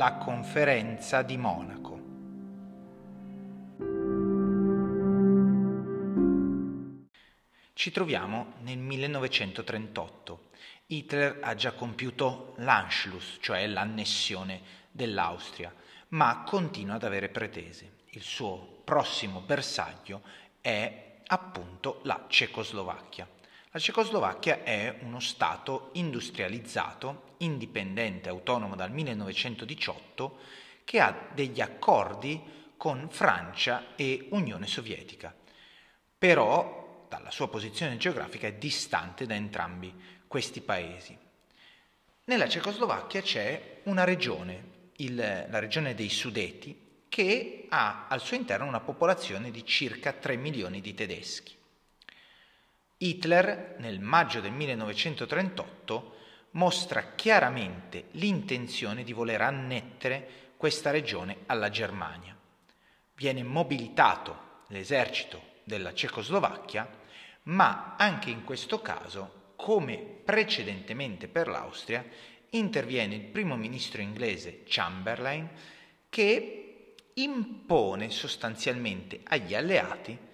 la conferenza di Monaco. Ci troviamo nel 1938. Hitler ha già compiuto l'Anschluss, cioè l'annessione dell'Austria, ma continua ad avere pretese. Il suo prossimo bersaglio è appunto la Cecoslovacchia. La Cecoslovacchia è uno Stato industrializzato, indipendente, autonomo dal 1918, che ha degli accordi con Francia e Unione Sovietica. Però, dalla sua posizione geografica, è distante da entrambi questi paesi. Nella Cecoslovacchia c'è una regione, il, la regione dei Sudeti, che ha al suo interno una popolazione di circa 3 milioni di tedeschi. Hitler, nel maggio del 1938, mostra chiaramente l'intenzione di voler annettere questa regione alla Germania. Viene mobilitato l'esercito della Cecoslovacchia, ma anche in questo caso, come precedentemente per l'Austria, interviene il primo ministro inglese Chamberlain che impone sostanzialmente agli alleati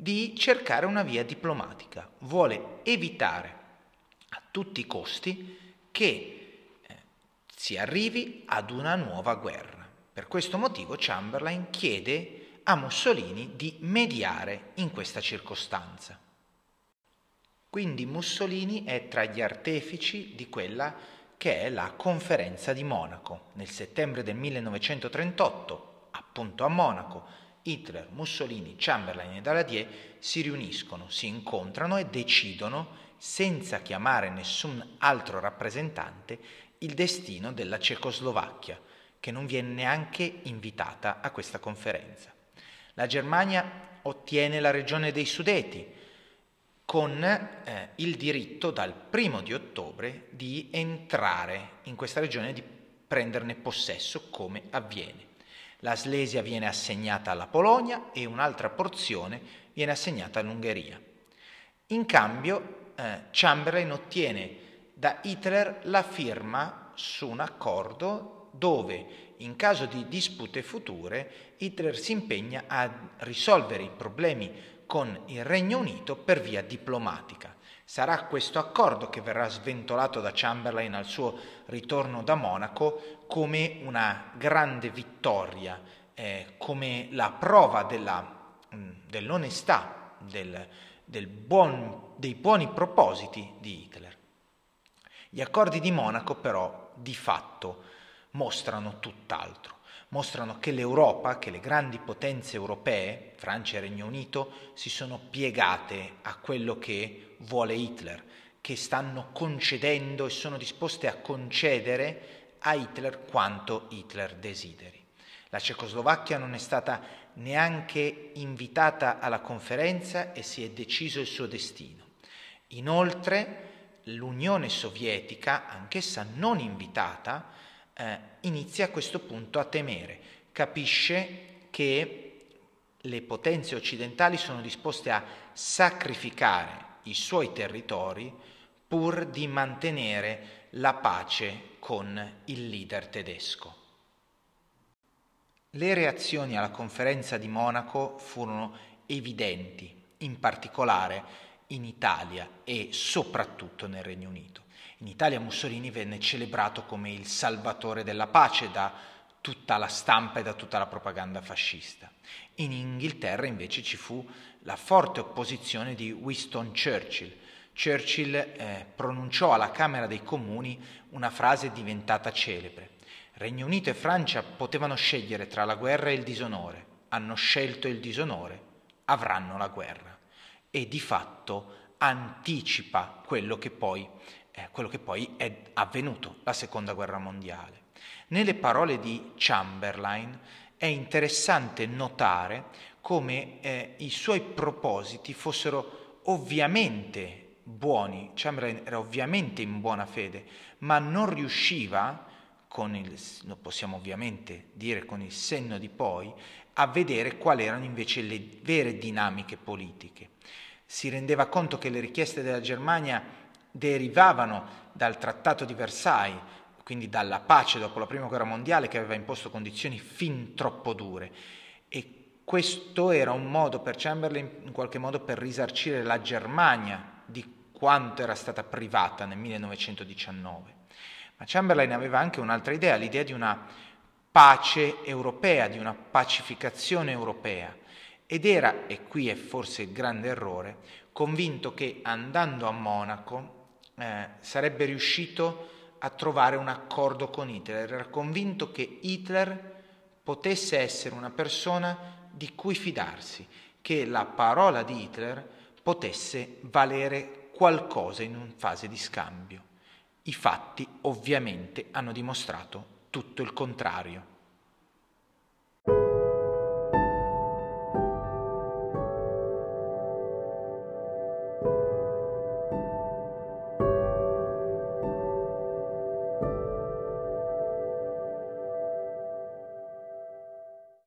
di cercare una via diplomatica, vuole evitare a tutti i costi che eh, si arrivi ad una nuova guerra. Per questo motivo Chamberlain chiede a Mussolini di mediare in questa circostanza. Quindi Mussolini è tra gli artefici di quella che è la conferenza di Monaco nel settembre del 1938, appunto a Monaco, Hitler, Mussolini, Chamberlain e Daladier si riuniscono, si incontrano e decidono, senza chiamare nessun altro rappresentante, il destino della Cecoslovacchia, che non viene neanche invitata a questa conferenza. La Germania ottiene la regione dei Sudeti, con eh, il diritto dal primo di ottobre di entrare in questa regione e di prenderne possesso come avviene. La Slesia viene assegnata alla Polonia e un'altra porzione viene assegnata all'Ungheria. In cambio eh, Chamberlain ottiene da Hitler la firma su un accordo dove in caso di dispute future Hitler si impegna a risolvere i problemi con il Regno Unito per via diplomatica. Sarà questo accordo che verrà sventolato da Chamberlain al suo ritorno da Monaco come una grande vittoria, eh, come la prova della, mh, dell'onestà, del, del buon, dei buoni propositi di Hitler. Gli accordi di Monaco però di fatto mostrano tutt'altro mostrano che l'Europa, che le grandi potenze europee, Francia e Regno Unito, si sono piegate a quello che vuole Hitler, che stanno concedendo e sono disposte a concedere a Hitler quanto Hitler desideri. La Cecoslovacchia non è stata neanche invitata alla conferenza e si è deciso il suo destino. Inoltre l'Unione Sovietica, anch'essa non invitata, eh, inizia a questo punto a temere, capisce che le potenze occidentali sono disposte a sacrificare i suoi territori pur di mantenere la pace con il leader tedesco. Le reazioni alla conferenza di Monaco furono evidenti, in particolare in Italia e soprattutto nel Regno Unito. In Italia Mussolini venne celebrato come il salvatore della pace da tutta la stampa e da tutta la propaganda fascista. In Inghilterra invece ci fu la forte opposizione di Winston Churchill. Churchill eh, pronunciò alla Camera dei Comuni una frase diventata celebre. Regno Unito e Francia potevano scegliere tra la guerra e il disonore. Hanno scelto il disonore, avranno la guerra. E di fatto anticipa quello che poi eh, quello che poi è avvenuto, la seconda guerra mondiale. Nelle parole di Chamberlain è interessante notare come eh, i suoi propositi fossero ovviamente buoni, Chamberlain era ovviamente in buona fede, ma non riusciva, il, lo possiamo ovviamente dire con il senno di poi, a vedere quali erano invece le vere dinamiche politiche. Si rendeva conto che le richieste della Germania derivavano dal Trattato di Versailles, quindi dalla pace dopo la prima guerra mondiale che aveva imposto condizioni fin troppo dure e questo era un modo per Chamberlain in qualche modo per risarcire la Germania di quanto era stata privata nel 1919. Ma Chamberlain aveva anche un'altra idea, l'idea di una pace europea, di una pacificazione europea. Ed era, e qui è forse il grande errore, convinto che andando a Monaco eh, sarebbe riuscito a trovare un accordo con Hitler. Era convinto che Hitler potesse essere una persona di cui fidarsi, che la parola di Hitler potesse valere qualcosa in una fase di scambio. I fatti ovviamente hanno dimostrato tutto il contrario.